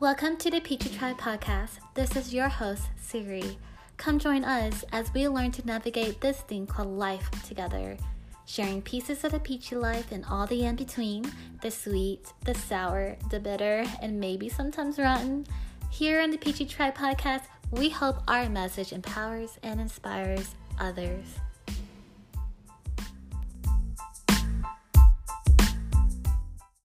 Welcome to the Peachy Tribe podcast. This is your host, Seri. Come join us as we learn to navigate this thing called life together, sharing pieces of the peachy life and all the in between the sweet, the sour, the bitter, and maybe sometimes rotten. Here on the Peachy Tribe podcast, we hope our message empowers and inspires others.